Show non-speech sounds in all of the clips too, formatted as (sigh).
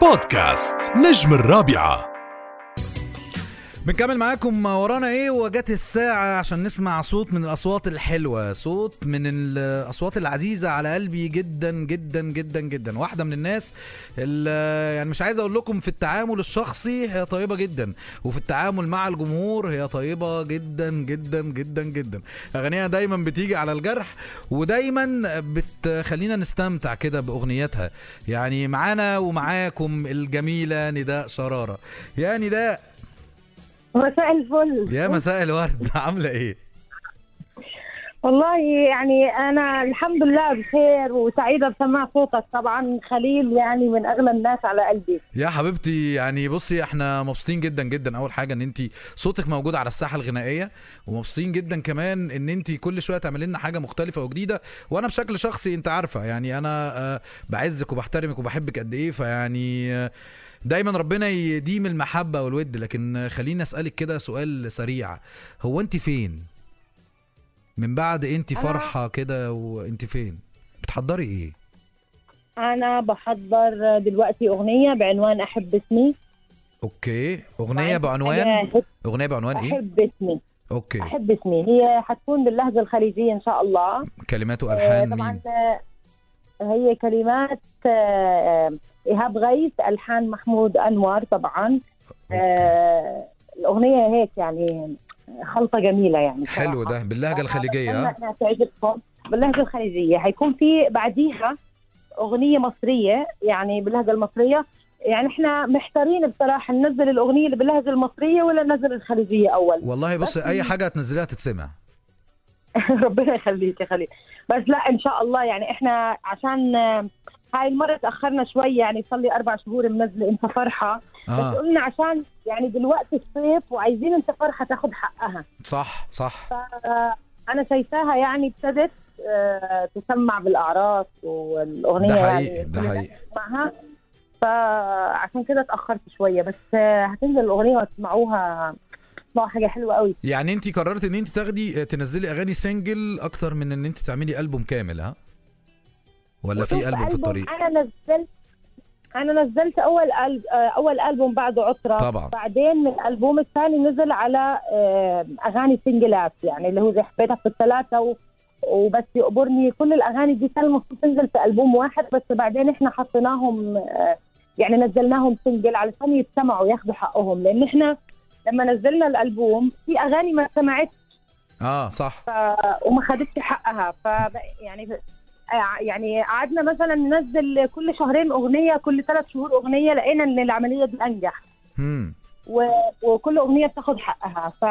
بودكاست نجم الرابعة. بنكمل معاكم ورانا إيه؟ وجت الساعة عشان نسمع صوت من الأصوات الحلوة صوت من الأصوات العزيزة على قلبي جدا جدا جدا جدا. واحدة من الناس اللي يعني مش عايز أقول لكم في التعامل الشخصي هي طيبة جدا وفي التعامل مع الجمهور هي طيبة جدا جدا جدا جدا. أغانيها دايما بتيجي على الجرح ودايما بتخلينا نستمتع كده بأغنياتها يعني معانا ومعاكم الجميلة نداء شرارة. يا نداء مساء الفل. يا مساء الورد. (laughs) عاملة إيه؟ والله يعني أنا الحمد لله بخير وسعيدة بسماع صوتك طبعا خليل يعني من أغلى الناس على قلبي. يا حبيبتي يعني بصي إحنا مبسوطين جدا جدا. أول حاجة إن انت صوتك موجود على الساحة الغنائية ومبسوطين جدا كمان إن انت كل شوية تعملي لنا حاجة مختلفة وجديدة. وأنا بشكل شخصي انت عارفة يعني أنا آه، بعزك وبحترمك وبحبك قد إيه. فيعني آه، دايما ربنا يديم المحبة والود لكن خليني أسألك كده سؤال سريع. هو أنت فين؟ من بعد أنت فرحة كده وأنت فين؟ بتحضري إيه؟ أنا بحضر دلوقتي أغنية بعنوان أحب اسمي. أوكي. أغنية بعنوان؟ أغنية بعنوان إيه؟ أحب اسمي. أوكي. أحب اسمي. هي حتكون باللهجة الخليجية إن شاء الله. كلمات آه، وألحان طبعا مين؟ هي كلمات آه، آه، إيهاب غيث ألحان محمود انور طبعا. آه، الأغنية هيك يعني خلطة جميلة يعني حلو. ده باللهجة الخليجية أتمنى ها انها تعجبكم. باللهجة الخليجية. حيكون في بعديها أغنية مصرية يعني باللهجة المصرية. يعني إحنا محتارين بصراحة ننزل الأغنية اللي باللهجة المصرية ولا ننزل الخليجية أول. والله بص بس- أي حاجة هتنزليها تتسمع. (laughs) ربنا يخليك يا خليل. بس لا إن شاء الله يعني إحنا عشان آه، هاي المرة تأخرنا شوي يعني صار لي أربع شهور منزلة أنت فرحة. بس آه قلنا عشان يعني دلوقتي الصيف وعايزين أنت فرحة تاخذ حقها. صح صح. أنا شايفاها يعني ابتدت آه، تسمع بالأعراس والأغنية ده حقيقي يعني ده حقيقي. معها فعشان كده اتاخرت شوية بس آه، هتنزل الأغنية وتسمعوها. تسمعوا حاجة حلوة قوي. يعني أنت قررت إن أنت تاخدي تنزلي أغاني single أكتر من إن أنت تعملي ألبوم كامل ها؟ ولا في ألبوم في ألبوم الطريق؟ أنا نزلت أنا نزلت أول ألب... آه، أول ألبوم بعده عطرة. طبعا. بعدين من الألبوم الثاني نزل على آه، أغاني سنجلات يعني اللي هو زي حبيتك في الثلاثة و... وبس يقبرني كل الأغاني دي كان المفروض تنزل في ألبوم واحد بس بعدين إحنا حطيناهم آه، يعني نزلناهم سنجل علشان يتسمعوا ياخذوا حقهم. لأن إحنا لما نزلنا الألبوم في أغاني ما سمعتش آه صح. ف... وما خدتش حقها. ف يعني يعني قعدنا مثلا ننزل كل شهرين أغنية كل ثلاث شهور أغنية لقينا إن العملية دي أنجح. و... وكل أغنية بتاخد حقها. ف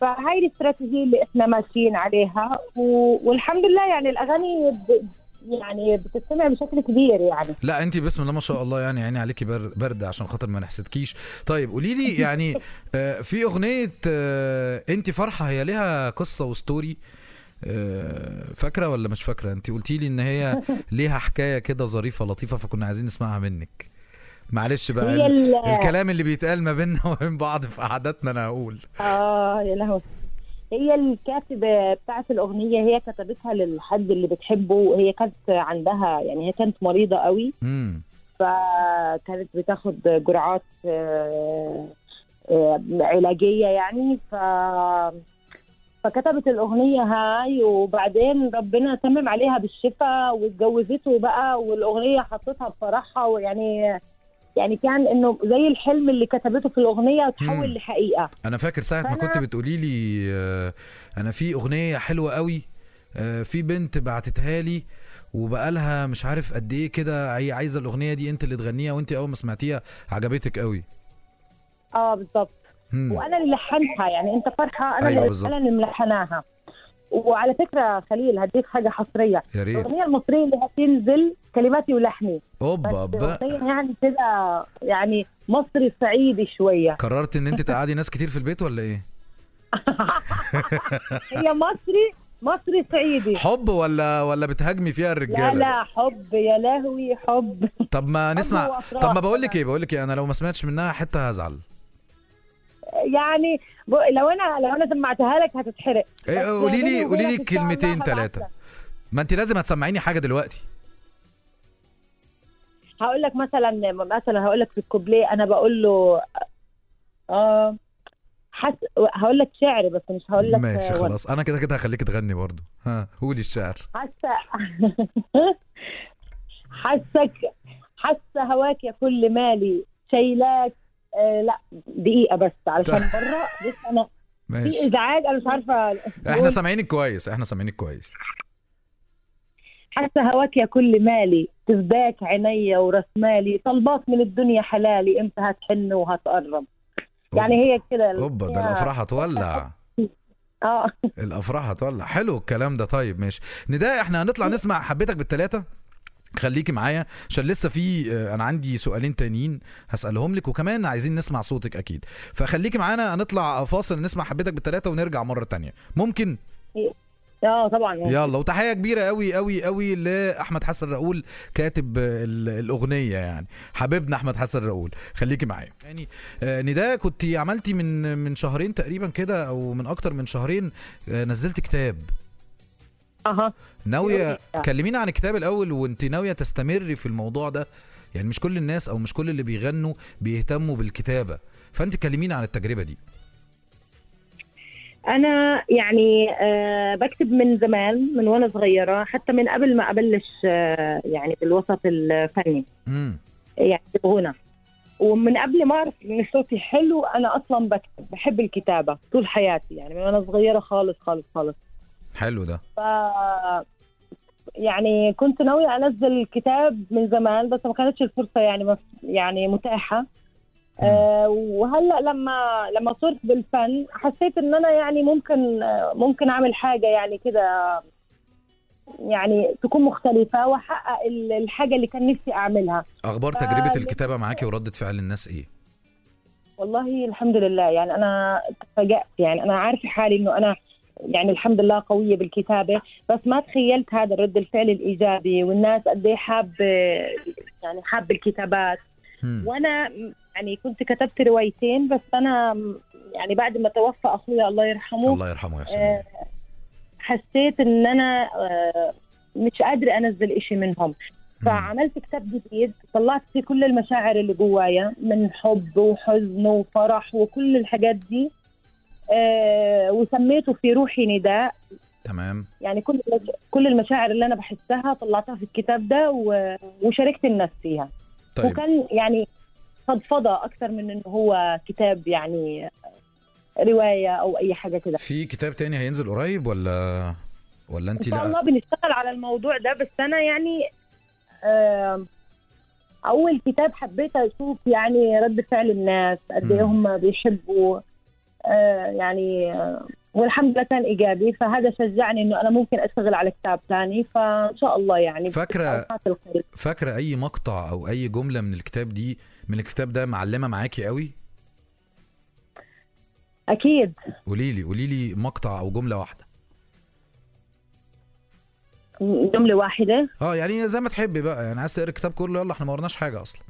فهاي الاستراتيجية اللي إحنا ماشيين عليها. و... والحمد لله يعني الأغاني ب... يعني بتستمع بشكل كبير يعني. لا انت بسم الله ما شاء الله يعني عيني عليكي بر- برد عشان خاطر ما نحسدكيش. طيب قولي لي (laughs) يعني آه، في أغنية آه، انت فرحة هي ليها قصة وستوري؟ آه، فاكرة ولا مش فاكرة؟ انت قلتي لي إن هي (laughs) ليها حكاية كده ظريفة لطيفة فكنا عايزين نسمعها منك. معلش بقى هي ال- ال... الكلام اللي بيتقال ما بيننا (laughs) وبين بعض في قعداتنا أنا هقول. آه يا لهوي. هي الكاتبة بتاعت الأغنية هي كتبتها للحد اللي بتحبه. وهي كانت عندها يعني هي كانت مريضة قوي. امم فكانت بتاخد جرعات آه، آه، علاجية يعني. ف فكتبت الأغنية هاي وبعدين ربنا تمم عليها بالشفاء واتجوزته بقى والأغنية حطتها بفرحها ويعني يعني كان إنه زي الحلم اللي كتبته في الأغنية مم. تحول لحقيقة. أنا فاكر ساعة ما كنت بتقولي لي آه، أنا في أغنية حلوة قوي آه، في بنت بعتتها لي وبقالها مش عارف قد إيه كده هي عايزة الأغنية دي أنت اللي تغنيها وأنت أول ما سمعتيها عجبتك قوي. آه بالضبط مم. وأنا اللي لحنتها يعني أنت فرحه أنا أيوة اللي. أنا اللي ملحناها. وعلى فكرة خليل هديك حاجة حصرية. الأغنية المصرية اللي هتنزل كلماتي ولحني. أوبا بقى أغنية يعني كده يعني مصري صعيدي شوية. (laughs) قررت إن أنت تقعدي ناس كتير في البيت ولا إيه؟ (laughs) هي مصري مصري صعيدي. حب ولا ولا بتهاجمي فيها لا الرجالة؟ لا حب. يا لهوي حب. طب ما نسمع. طب ما بقول لك. إيه بقول لك إيه أنا لو ما سمعتش منها حتة هزعل. يعني لو أنا لو أنا سمعتها لك هتتحرق. إيه، بس قولي لي قولي لي كلمتين ثلاثة. ما أنت لازم هتسمعيني حاجة دلوقتي. هقول لك مثلا مثلا هقول لك في الكوبليه أنا بقول له آه حس هقول لك شعر بس مش هقول لك ماشي خلاص. أنا كده كده هخليك تغني برضو ها قولي الشعر. حاسة (laughs) حاسك حاسة هواك يا كل مالي. شايلاك آه لا دقيقة بس علشان بره بص أنا (laughs) في ماشي إزعاج أنا مش عارفة. إحنا سامعينك كويس إحنا سامعينك كويس. حاسة هواك يا كل مالي تفداك عينيا وراس مالي طلبات من الدنيا حلالي إمتى هتحن وهتقرب؟ يعني هي كده أوبا ده الأفراح هتولع. (laughs) آه. الأفراح هتولع. حلو الكلام ده. طيب ماشي. نداء إحنا هنطلع نسمع حبيتك بالثلاثه خليكي معايا عشان لسه في آه، أنا عندي سؤالين تانيين هسألهم لك وكمان عايزين نسمع صوتك أكيد. فخليكي معانا هنطلع فاصل نسمع حبيتك بالثلاثه ونرجع مرة تانية. ممكن؟ آه طبعا يلا وتحية كبيرة قوي قوي قوي لأحمد حسن رؤول كاتب ال- الأغنية يعني. حبيبنا أحمد حسن رؤول خليكي معايا. يعني آه، نداء كنت عملتي من من شهرين تقريبا كده أو من أكتر من شهرين آه، نزلت كتاب. أها. ناوية. كلمينا عن الكتاب الأول وأنت ناوية تستمري في الموضوع ده؟ يعني مش كل الناس أو مش كل اللي بيغنوا بيهتموا بالكتابة. فأنت كلمينا عن التجربة دي. أنا يعني آه بكتب من زمان من وأنا صغيرة حتى من قبل ما أبلش آه يعني بالوسط الفني. امم يعني الغنى. ومن قبل ما أعرف إن صوتي حلو أنا أصلا بكتب بحب الكتابة طول حياتي يعني من وأنا صغيرة خالص خالص خالص. حلو ده. ف يعني كنت ناوية أنزل كتاب من زمان بس ما كانتش الفرصة يعني مف... يعني متاحة. أه وهلأ لما لما صرت بالفن حسيت إن أنا يعني ممكن ممكن أعمل حاجة يعني كده يعني تكون مختلفة وأحقق ال- الحاجة اللي كان نفسي أعملها. أخبار آه، تجربه الكتابة معاكي وردة فعل الناس إيه؟ والله الحمد لله يعني أنا تفاجأت يعني أنا عارفة حالي إنه أنا يعني الحمد لله قوية بالكتابة بس ما تخيلت هذا الرد الفعل الإيجابي والناس قد إيه حاب يعني حاب الكتابات. وأنا يعني كنت كتبت روايتين بس أنا يعني بعد ما توفى اخويا الله يرحمه الله يرحمه يا سلام. آه، حسيت إن أنا آه، مش قادرة أنزل إشي منهم. فعملت كتاب جديد طلعت فيه كل المشاعر اللي جوايا من حب وحزن وفرح وكل الحاجات دي. آه، وسميته في روحي نداء. تمام. يعني كل كل المشاعر اللي أنا بحسها طلعتها في الكتاب ده وشاركت الناس فيها. طيب. وكان يعني فضفضة أكثر من إنه هو كتاب يعني رواية أو أي حاجة كده. في كتاب تاني هينزل قريب ولا ولا إن انت شاء لا الله بنشتغل على الموضوع ده بس أنا يعني أول كتاب حبيت أشوف يعني رد فعل الناس قد إيه. هم بيحبوا آه، يعني آه، والحمد لله كان إيجابي. فهذا شجعني إنه أنا ممكن أشتغل على كتاب ثاني فإن شاء الله يعني الخير. فاكرة أي مقطع أو أي جملة من الكتاب دي من الكتاب ده معلمة معاكي قوي؟ أكيد. قولي لي قولي لي مقطع أو جملة واحدة. جملة واحدة؟ آه يعني زي ما تحبي بقى. يعني عايز تقرأ الكتاب كله يلا إحنا ما ورناش حاجة أصلا.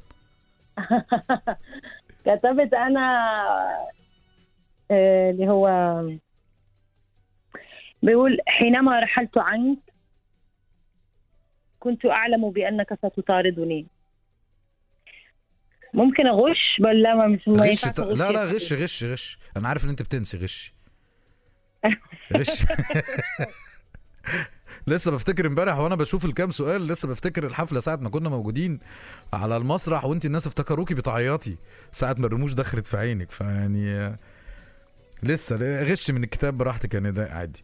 (laughs) كتبت أنا آه، اللي هو بيقول حينما رحلت عنك كنت أعلم بأنك ستطاردني. ممكن أغش؟ ولا ما مش غش ط... أغش لا لا يا غش غش غش. أنا عارف إن أنت بتنسي غش. (laughs) غش. (laughs) لسه بفتكر امبارح وأنا بشوف الكام سؤال لسه بفتكر الحفلة ساعة ما كنا موجودين على المسرح وأنت الناس افتكروكي بتعيطي ساعة ما الرموش دخلت في عينك. فيعني آه، لسه غش من الكتاب براحتك يا نداء عادي.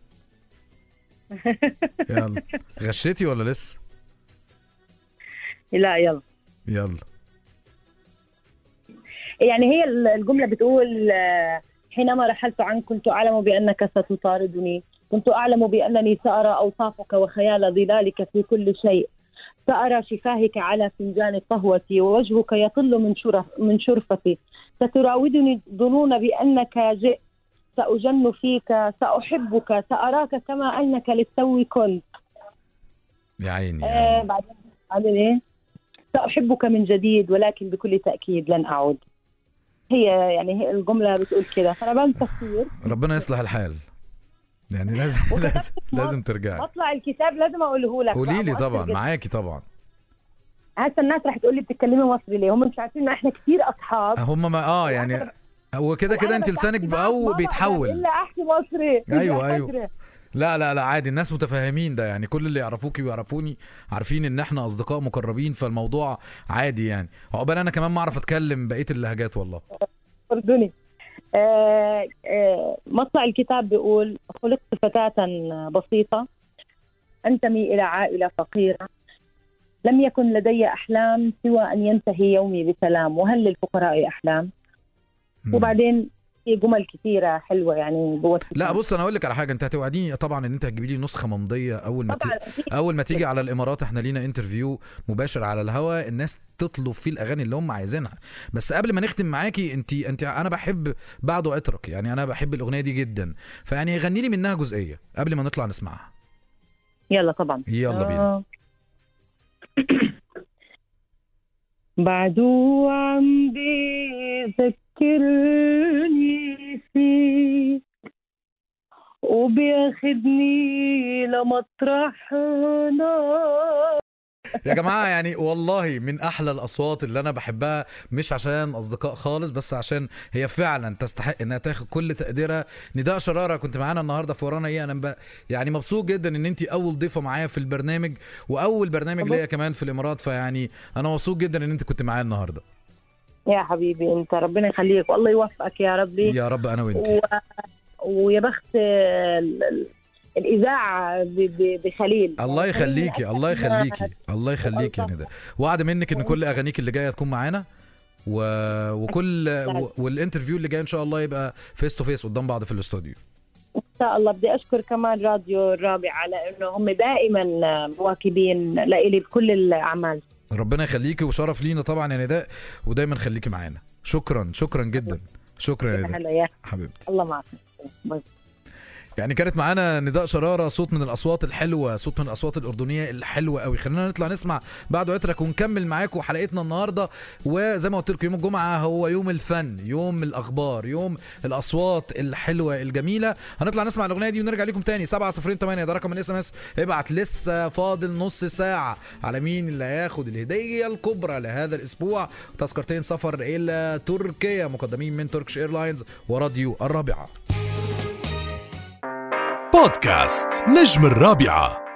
(laughs) يلا. غشيتي ولا لسه؟ لا يلا. يلا. يعني هي الجملة بتقول آه، حينما رحلت عنك كنت أعلم بأنك ستطاردني. كنت أعلم بأنني سأرى أوصافك وخيال ظلالك في كل شيء. سأرى شفاهك على فنجان القهوة ووجهك يطل من شرف من شرفتي. ستراودني الظنون بأنك جئت سأجن فيك سأحبك سأراك كما أنك للتو كنت. يا عيني آه. بعدين بعدين إيه؟ سأحبك من جديد ولكن بكل تأكيد لن أعود. هي يعني هي الجملة بتقول كده. فأنا بنسى كثير ربنا يصلح الحال. يعني لازم (laughs) لازم لازم ترجعي. بطلع الكتاب لازم أقوله لك. قولي لي طبعا. معاكي طبعا. هسه الناس رح تقول لي بتتكلمي مصري ليه؟ هم مش عارفين انه إحنا كثير أصحاب. هم ما آه يعني هو كده كده أنت لسانك أو بيتحول إلا أحكي مصري قادرة. أيوة. لا لا لا عادي. الناس متفاهمين ده يعني كل اللي يعرفوكي ويعرفوني عارفين إن إحنا أصدقاء مقربين فالموضوع عادي يعني. عقبال أنا كمان ما أعرف أتكلم بقية اللهجات والله. أردني. آه آه مطلع الكتاب بيقول خلقت فتاة بسيطة أنتمي إلى عائلة فقيرة. لم يكن لدي أحلام سوى أن ينتهي يومي بسلام. وهل للفقراء أحلام. وبعدين في جمل كثيرة حلوة يعني جوه. لا بص أنا أقول لك على حاجة. أنت هتوعديني طبعا إن أنت هتجيبي لي نسخة ممضية أول ما طبعا تيجي أول ما تيجي على الإمارات إحنا لينا انترفيو مباشر على الهوا. الناس تطلب فيه الأغاني اللي هم عايزينها. بس قبل ما نختم معاكي انت انت أنا بحب بعد عطرك. يعني أنا بحب الأغنية دي جدا. فيعني غني لي منها جزئية قبل ما نطلع نسمعها. يلا طبعا. يلا بينا. آه. (coughs) بعدو عم بيذكرني فيك وبياخدني لمطرحنا. يا جماعة يعني والله من أحلى الأصوات اللي أنا بحبها مش عشان أصدقاء خالص بس عشان هي فعلا تستحق إنها تاخد كل تقديرها. نداء شرارة كنت معانا النهارده في ورانا إيه؟ أنا ب... يعني مبسوط جدا إن انت أول ضيفة معايا في البرنامج وأول برنامج. ليا كمان في الإمارات فيعني أنا مبسوط جدا إن أنت كنت معايا النهارده. يا حبيبي أنت ربنا يخليك. والله يوفقك يا ربي. يا رب أنا وأنت. و... ويا بخت ال... ال... الإذاعة ب... ب... بخليل. الله يخليكي الله. يخليكي الله يخليكي يا ندى. وعد منك إن كل أغانيك اللي جاية تكون معانا. و... وكل. وال interview اللي جاي إن شاء الله يبقى face to face قدام بعض في الاستوديو. إن شاء الله. بدي أشكر كمان راديو الرابعة على إنه هم دائما مواكبين لإلي بكل الأعمال. ربنا يخليكي وشرف لينا طبعا يا نداء ودايما خليكي معانا. شكرا شكرا جدا. شكرا يا نداء. حبيبتي. الله معك. يعني كانت معانا نداء شرارة صوت من الأصوات الحلوة صوت من الأصوات الأردنية الحلوة قوي خلينا نطلع نسمع بعد عطرك ونكمل معاكم حلقتنا النهارده. وزي ما قلت لكم يوم الجمعة هو يوم الفن يوم الأخبار يوم الأصوات الحلوة الجميلة. هنطلع نسمع الأغنية دي ونرجع لكم تاني. 708 ده رقم الإس إم إس. ابعت لسه فاضل نص ساعة. على مين اللي هياخد الهدية الكبرى لهذا الأسبوع؟ تذكرتين سفر إلى تركيا مقدمين من تركش ايرلاينز وراديو الرابعة. بودكاست نجم الرابعة.